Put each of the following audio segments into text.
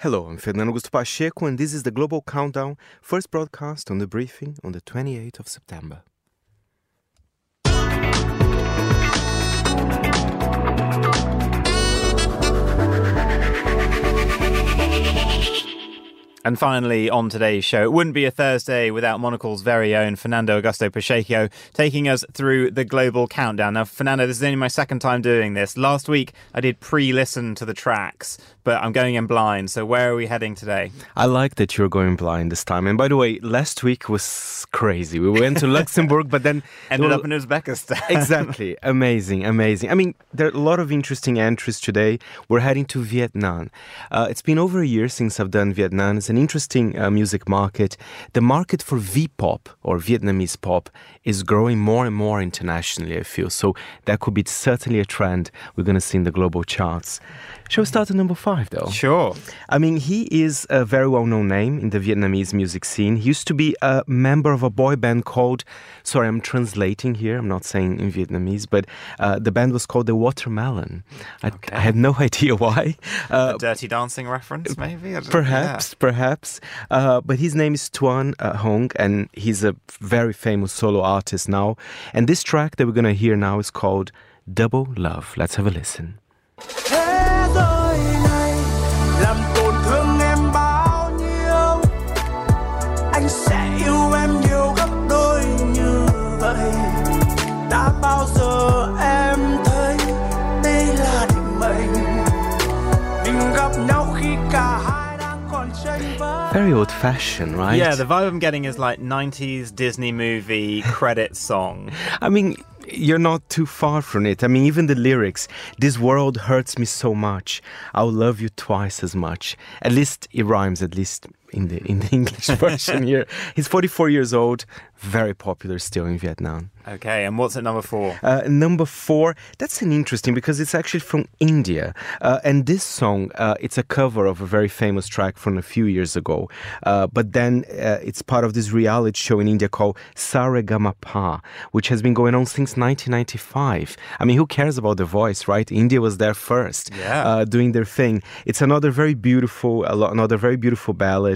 Hello, I'm Fernando Augusto Pacheco, and this is the Global Countdown, first broadcast on the briefing on the 28th of September. And finally, on today's show, it wouldn't be a Thursday without Monocle's very own Fernando Augusto Pacheco taking us through the global countdown. Now, Fernando, this is only my second time doing this. Last week, I did pre listen to the tracks, but I'm going in blind. So, where are we heading today? I like that you're going blind this time. And by the way, last week was crazy. We went to Luxembourg, but then ended up in Uzbekistan. exactly. Amazing, amazing. I mean, there are a lot of interesting entries today. We're heading to Vietnam. Uh, it's been over a year since I've done Vietnam. It's an interesting uh, music market. The market for V-pop or Vietnamese pop is growing more and more internationally, I feel. So that could be certainly a trend we're going to see in the global charts. Shall we start at number five, though? Sure. I mean, he is a very well known name in the Vietnamese music scene. He used to be a member of a boy band called, sorry, I'm translating here, I'm not saying in Vietnamese, but uh, the band was called The Watermelon. I, okay. I had no idea why. Uh, a dirty dancing reference, maybe? Perhaps, yeah. perhaps. Uh, but his name is Tuan uh, Hong, and he's a very famous solo artist now. And this track that we're going to hear now is called Double Love. Let's have a listen. Very old fashioned, right? Yeah, the vibe I'm getting is like 90s Disney movie credit song. I mean, you're not too far from it. I mean, even the lyrics, this world hurts me so much. I'll love you twice as much. At least it rhymes, at least in the in the English version here. He's 44 years old, very popular still in Vietnam. Okay, and what's at number four? Uh, number four, that's an interesting because it's actually from India, uh, and this song uh, it's a cover of a very famous track from a few years ago. Uh, but then uh, it's part of this reality show in India called Saregama which has been going on since 1995. I mean, who cares about the voice, right? India was there first, yeah. Uh, doing their thing. It's another very beautiful, another very beautiful ballad.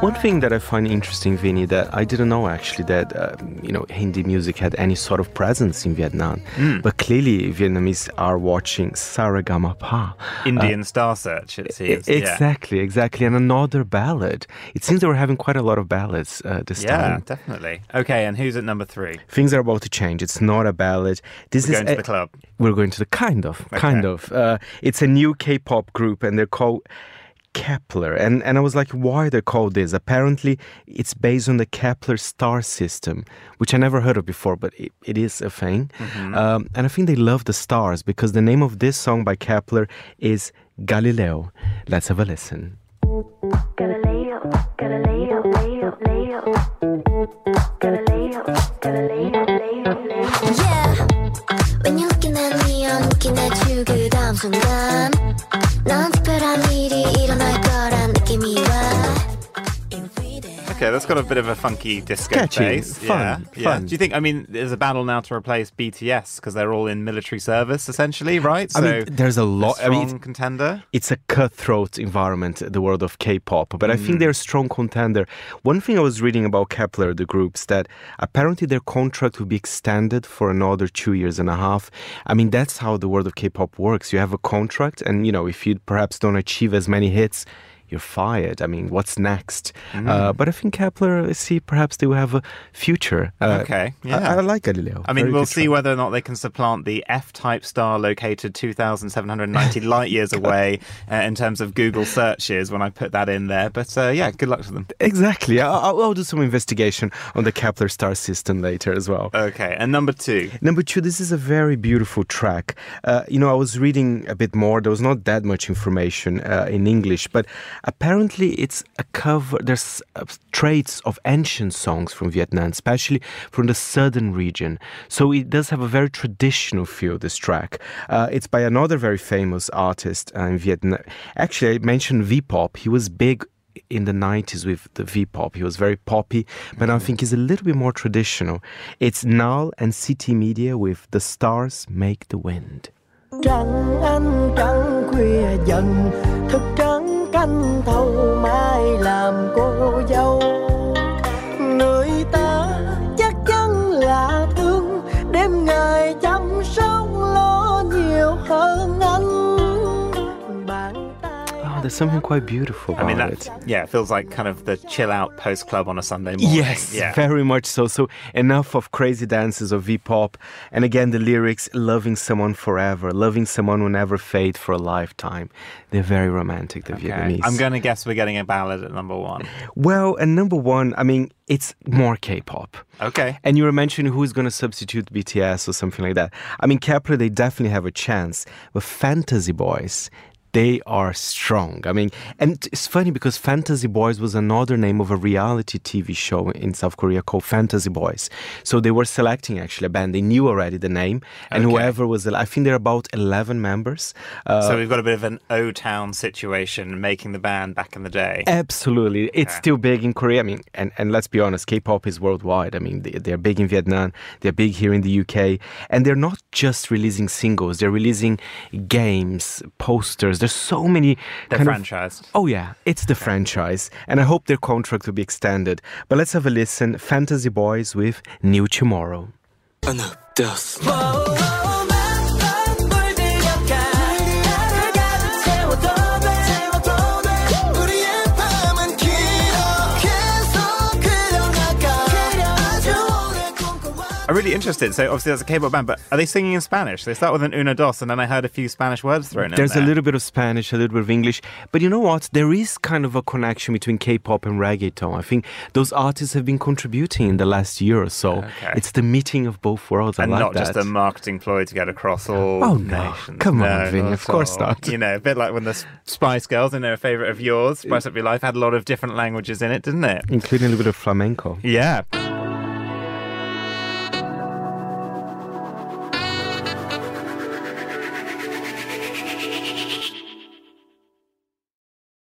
One thing that I find interesting, Vinny, that I didn't know actually that uh, you know Hindi music had any sort of presence in Vietnam, mm. but clearly Vietnamese are watching Saregama Pa, Indian uh, Star Search. It seems exactly, yeah. exactly, and another ballad. It seems they were having quite a lot of ballads uh, this yeah, time. Yeah, definitely. Okay, and who's at number three? Things are about to change. It's not a ballad. This we're is going to the club. We're going to the kind of, okay. kind of. Uh, it's a new K-pop group, and they're called. Kepler. And, and I was like, why they call this? Apparently, it's based on the Kepler star system, which I never heard of before, but it, it is a thing. Mm-hmm. Um, and I think they love the stars because the name of this song by Kepler is Galileo. Let's have a listen. Okay, that's got a bit of a funky disco Sketchy, bass. Fun, yeah, fun. yeah. Do you think? I mean, there's a battle now to replace BTS because they're all in military service, essentially, right? I mean, there's a lot. A strong I mean, contender. It's a cutthroat environment, the world of K-pop, but mm. I think mm. they're a strong contender. One thing I was reading about Kepler, the groups, that apparently their contract will be extended for another two years and a half. I mean, that's how the world of K-pop works. You have a contract, and you know, if you perhaps don't achieve as many hits you're fired. I mean, what's next? Mm. Uh, but I think Kepler, see, perhaps they will have a future. Uh, okay, yeah. I, I, like Galileo. I mean, Very we'll see track. whether or not they can supplant the F-type star located 2,790 light years away uh, in terms of Google searches when I put that in there. But uh, yeah, good luck to them. Exactly. I'll, I'll, do some investigation on the Kepler star system later as well. Okay, and number two. Number two, this is a very beautiful track. Uh, you know, I was reading a bit more. There was not that much information uh, in English, but Apparently, it's a cover. There's uh, traits of ancient songs from Vietnam, especially from the southern region. So it does have a very traditional feel. This track. Uh, it's by another very famous artist uh, in Vietnam. Actually, I mentioned V-pop. He was big in the 90s with the V-pop. He was very poppy, but I think he's a little bit more traditional. It's Nal and City Media with The Stars Make the Wind. trăng anh trăng khuya dần thức trắng canh thâu mai làm cô dâu. Người ta chắc chắn là thương, đêm ngày chăm there's something quite beautiful about I mean, that, it. yeah, it feels like kind of the chill out post club on a Sunday morning. Yes, yeah. very much so. So enough of crazy dances of V-pop, and again the lyrics: "Loving someone forever, loving someone will never fade for a lifetime." They're very romantic. The Okay. Vietnamese. I'm going to guess we're getting a ballad at number one. Well, and number one, I mean, it's more K-pop. Okay. And you were mentioning who's going to substitute BTS or something like that. I mean, Kepler, they definitely have a chance. But Fantasy Boys, they are strong. I mean, and it's funny because Fantasy Boys was another name of a reality TV show in South Korea called Fantasy Boys. So they were selecting actually a band. They knew already the name, and Okay. whoever was, I think they're about 11 members. Uh, so we've got a bit of an O Town situation making the band back in the day. Absolutely. It's Yeah. still big in Korea. I mean, and, and let's be honest, K pop is worldwide. I mean, they, they're big in Vietnam, they're big here in the UK, and they're not just releasing singles, they're releasing games, posters. There's so many They're kind of- franchise. Oh, yeah, it's the franchise. And I hope their contract will be extended. But let's have a listen Fantasy Boys with New Tomorrow. I'm really interested. So obviously that's a K-pop band, but are they singing in Spanish? They start with an una dos, and then I heard a few Spanish words thrown in There's a little bit of Spanish, a little bit of English, but you know what? There is kind of a connection between K-pop and reggaeton. I think those artists have been contributing in the last year or so. Okay. It's the meeting of both worlds. I and like not that. just a marketing ploy to get across oh, all Oh, no. nations. Come on, No, Vinny, not of course all. not. You know, a bit like when the Spice Girls, I know a favourite of yours, Spice Up Your Life, had a lot of different languages in it, didn't it? including a little bit of flamenco. Yeah.